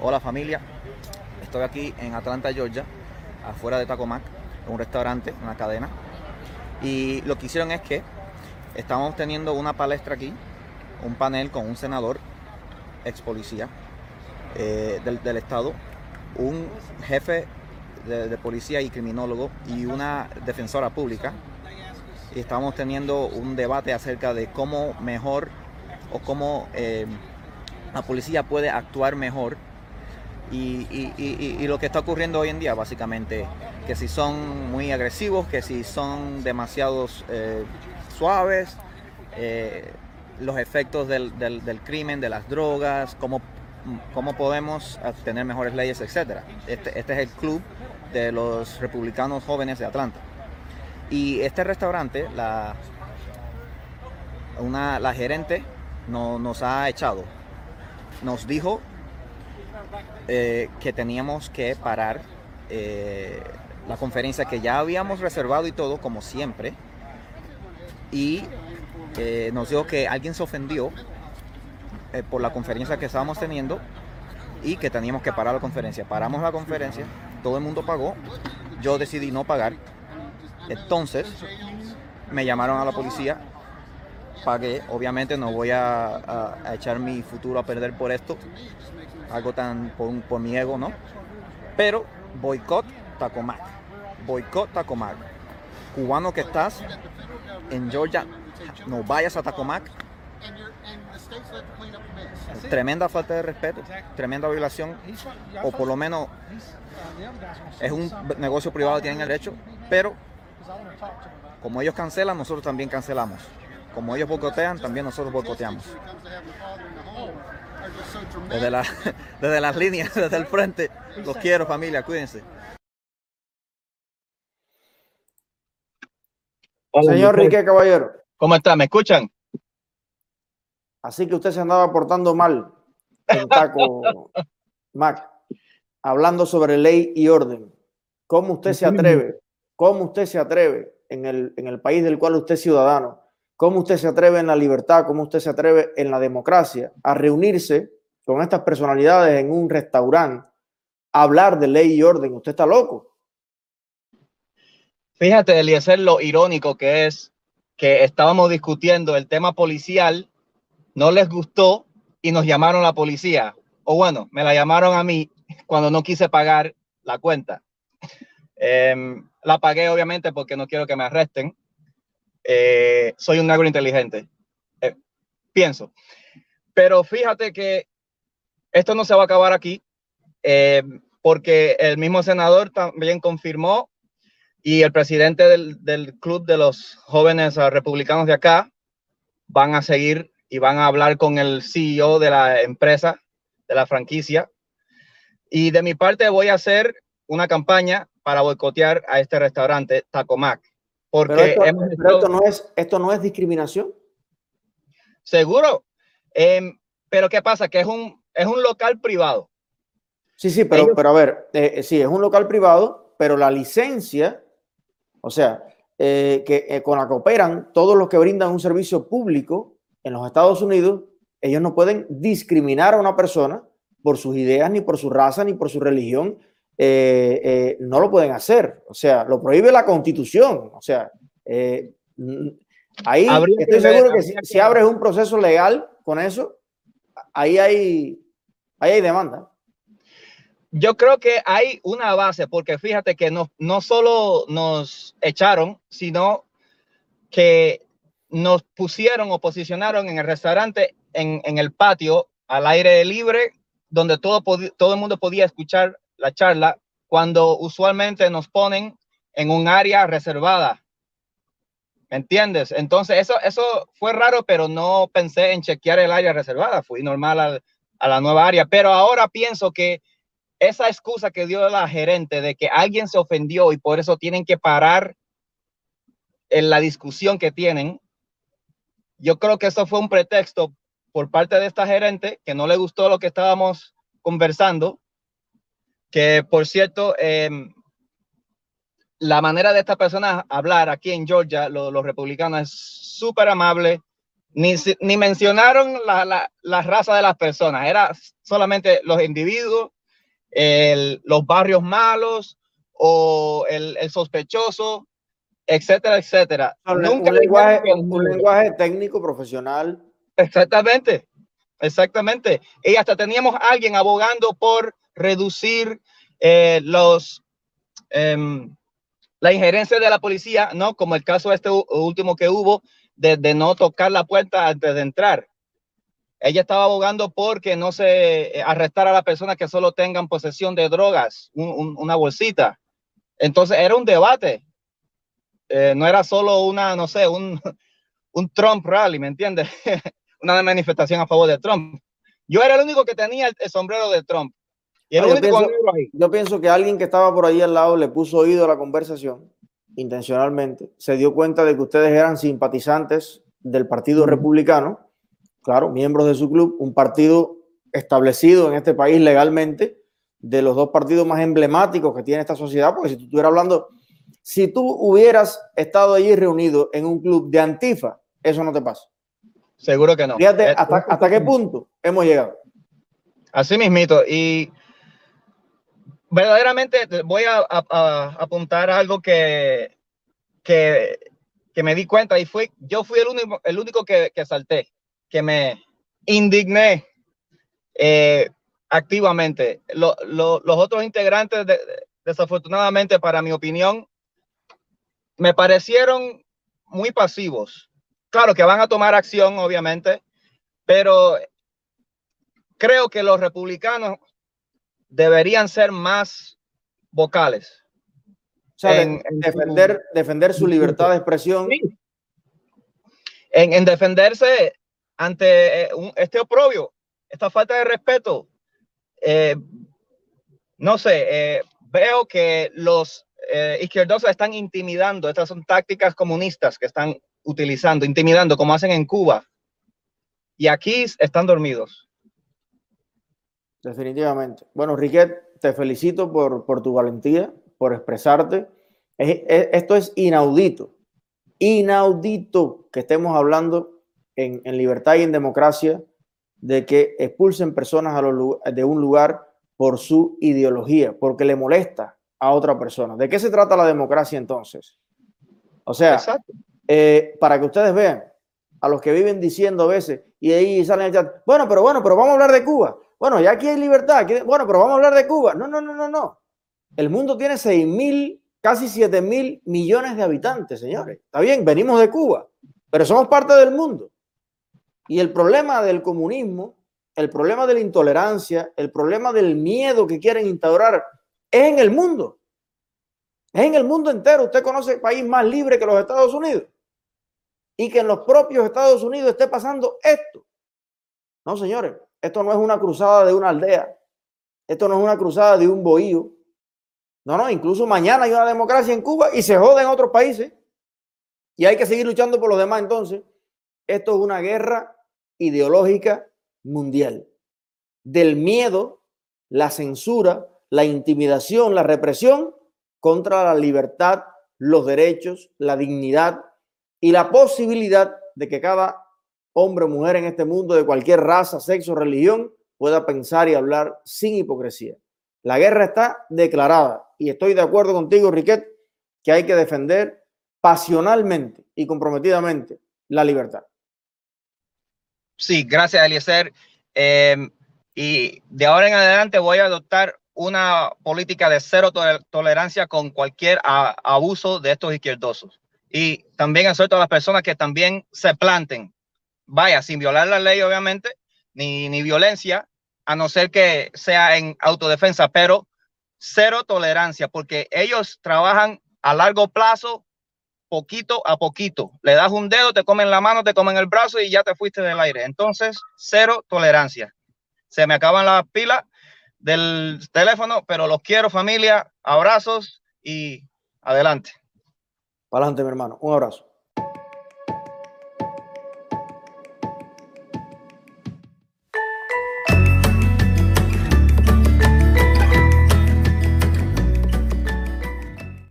Hola familia, estoy aquí en Atlanta, Georgia, afuera de Tacomac, en un restaurante, una cadena. Y lo que hicieron es que estamos teniendo una palestra aquí, un panel con un senador, ex policía eh, del, estado, un jefe de, policía y criminólogo y una defensora pública. Y estamos teniendo un debate acerca de cómo mejor o cómo eh, la policía puede actuar mejor y, lo que está ocurriendo hoy en día, básicamente, que si son muy agresivos, que si son demasiados eh, suaves, eh, los efectos del, crimen, de las drogas, cómo, podemos tener mejores leyes, etc. Este, este, es el club de los republicanos jóvenes de Atlanta. Y este restaurante, la, una, la gerente no, nos ha echado. Nos dijo eh, que teníamos que parar eh, la conferencia que ya habíamos reservado y todo, como siempre. Y eh, nos dijo que alguien se ofendió por la conferencia que estábamos teniendo y que teníamos que parar la conferencia. Paramos la conferencia, todo el mundo pagó, yo decidí no pagar. Entonces me llamaron a la policía, pagué, obviamente no voy a echar mi futuro a perder por esto algo tan por, mi ego, ¿no? Pero boicot Tacomac, boicot Tacomac. Cubano que estás en Georgia, no vayas a Tacomac. Tremenda falta de respeto, tremenda violación, o por lo menos es un negocio privado, tienen el derecho, pero como ellos cancelan, nosotros también cancelamos. Como ellos boicotean, también nosotros boicoteamos desde, la, desde las líneas, desde el frente. Los quiero familia, cuídense. Señor Rique Caballero. ¿Cómo está? ¿Me escuchan? Así que usted se andaba portando mal en Taco Mac, hablando sobre ley y orden. ¿Cómo usted se atreve? ¿Cómo usted se atreve en el, en el país del cual usted es ciudadano ¿Cómo usted se atreve en la libertad, cómo usted se atreve en la democracia a reunirse con estas personalidades en un restaurante a hablar de ley y orden? Usted está loco. Fíjate, Eliezer, lo irónico que es que estábamos discutiendo el tema policial, no les gustó y nos llamaron la policía. O bueno, me la llamaron a mí cuando no quise pagar la cuenta. Em, la pagué obviamente porque no quiero que me arresten eh, soy un negro inteligente. Eh, pienso. Pero fíjate que esto no se va a acabar aquí, eh, porque el mismo senador también confirmó y el presidente del, del, club de los jóvenes republicanos de acá van a seguir y van a hablar con el CEO de la empresa, de la franquicia. Y de mi parte voy a hacer una campaña para boicotear a este restaurante Taco Porque esto, no es, esto no es discriminación. Seguro. Em, pero ¿qué pasa? Que es un, es un local privado. Sí, sí, pero, pero a ver, eh, eh, sí, es un local privado, pero la licencia, o sea, eh, que con la que operan todos los que brindan un servicio público en los Estados Unidos, ellos no pueden discriminar a una persona por sus ideas, ni por su raza, ni por su religión, eh, eh, no lo pueden hacer. O sea, lo prohíbe la constitución. O sea, eh, ahí estoy seguro que, si, abres un proceso legal con eso, ahí hay, ahí hay demanda. Yo creo que hay una base, porque fíjate que no, no solo nos echaron, sino que nos pusieron o posicionaron en el restaurante, en, en el patio, al aire libre, donde todo, todo el mundo podía escuchar la charla cuando usualmente nos ponen en un área reservada. ¿Me entiendes? Entonces, eso, eso fue raro, pero no pensé en chequear el área reservada. Fui normal a, la nueva área. Pero ahora pienso que esa excusa que dio la gerente de que alguien se ofendió y por eso tienen que parar en la discusión que tienen, yo creo que eso fue un pretexto por parte de esta gerente que no le gustó lo que estábamos conversando que por cierto, em, la manera de esta persona hablar aquí en Georgia, los republicanos, es súper amable, Ni, ni mencionaron la, la, la, raza de las personas, era solamente los individuos, el, los barrios malos o el, el sospechoso, etcétera, etcétera. Un, Nunca un, lenguaje, un lenguaje técnico profesional. Exactamente, exactamente. Y hasta teníamos alguien abogando por reducir eh, los eh, la injerencia de la policía, ¿no? Como el caso este último que hubo de, no tocar la puerta antes de entrar. Ella estaba abogando porque no se arrestara a la persona que solo tengan posesión de drogas, un, un, una bolsita. Entonces era un debate. Eh, no era solo una, no sé, un, Trump rally, ¿me entiendes? una manifestación a favor de Trump. Yo era el único que tenía el sombrero de Trump. No, yo, pienso, yo, pienso, que alguien que estaba por ahí al lado le puso oído a la conversación intencionalmente, se dio cuenta de que ustedes eran simpatizantes del Partido Republicano, claro, miembros de su club, un partido establecido en este país legalmente, de los dos partidos más emblemáticos que tiene esta sociedad, porque si tú estuvieras hablando, si tú hubieras estado allí reunido en un club de Antifa, eso no te pasa. Seguro que no. Fíjate eh, hasta, hasta qué punto hemos llegado. Así mismito. Y verdaderamente voy a, apuntar algo que, que, me di cuenta y fue, yo fui el único, el único que, que salté, que me indigné eh, activamente. Lo, lo, los otros integrantes, de, desafortunadamente para mi opinión, me parecieron muy pasivos. Claro que van a tomar acción, obviamente, pero creo que los republicanos deberían ser más vocales. O sea, en, en defender, su, defender su libertad de expresión. En, en, defenderse ante eh, este oprobio, esta falta de respeto. Eh, no sé, eh, veo que los eh, izquierdosos están intimidando. Estas son tácticas comunistas que están utilizando, intimidando, como hacen en Cuba. Y aquí están dormidos. Definitivamente. Bueno, Riquet, te felicito por, por tu valentía, por expresarte. Es, es, esto es inaudito, inaudito que estemos hablando en, en, libertad y en democracia de que expulsen personas a los, de un lugar por su ideología, porque le molesta a otra persona. ¿De qué se trata la democracia entonces? O sea, eh, para que ustedes vean, a los que viven diciendo a veces, y ahí salen el chat, bueno, pero bueno, pero vamos a hablar de Cuba. Bueno, ya aquí hay libertad. Bueno, pero vamos a hablar de Cuba. No, no, no, no, no. El mundo tiene 6 mil, casi 7 mil millones de habitantes, señores. Está bien, venimos de Cuba, pero somos parte del mundo. Y el problema del comunismo, el problema de la intolerancia, el problema del miedo que quieren instaurar es en el mundo. Es en el mundo entero. Usted conoce el país más libre que los Estados Unidos. Y que en los propios Estados Unidos esté pasando esto. No, señores. Esto no es una cruzada de una aldea. Esto no es una cruzada de un bohío. No, no, incluso mañana hay una democracia en Cuba y se jode en otros países. Y hay que seguir luchando por los demás entonces. Esto es una guerra ideológica mundial. Del miedo, la censura, la intimidación, la represión contra la libertad, los derechos, la dignidad y la posibilidad de que cada hombre o mujer en este mundo de cualquier raza, sexo, religión, pueda pensar y hablar sin hipocresía. La guerra está declarada y estoy de acuerdo contigo, Riquet, que hay que defender pasionalmente y comprometidamente la libertad. Sí, gracias, Eliezer. Eh, y de ahora en adelante voy a adoptar una política de cero tolerancia con cualquier abuso de estos izquierdosos. Y también a las personas que también se planten vaya, sin violar la ley, obviamente, ni, ni violencia, a no ser que sea en autodefensa, pero cero tolerancia, porque ellos trabajan a largo plazo, poquito a poquito. Le das un dedo, te comen la mano, te comen el brazo y ya te fuiste del aire. Entonces, cero tolerancia. Se me acaban las pilas del teléfono, pero los quiero familia, abrazos y adelante. Para adelante, mi hermano. Un abrazo.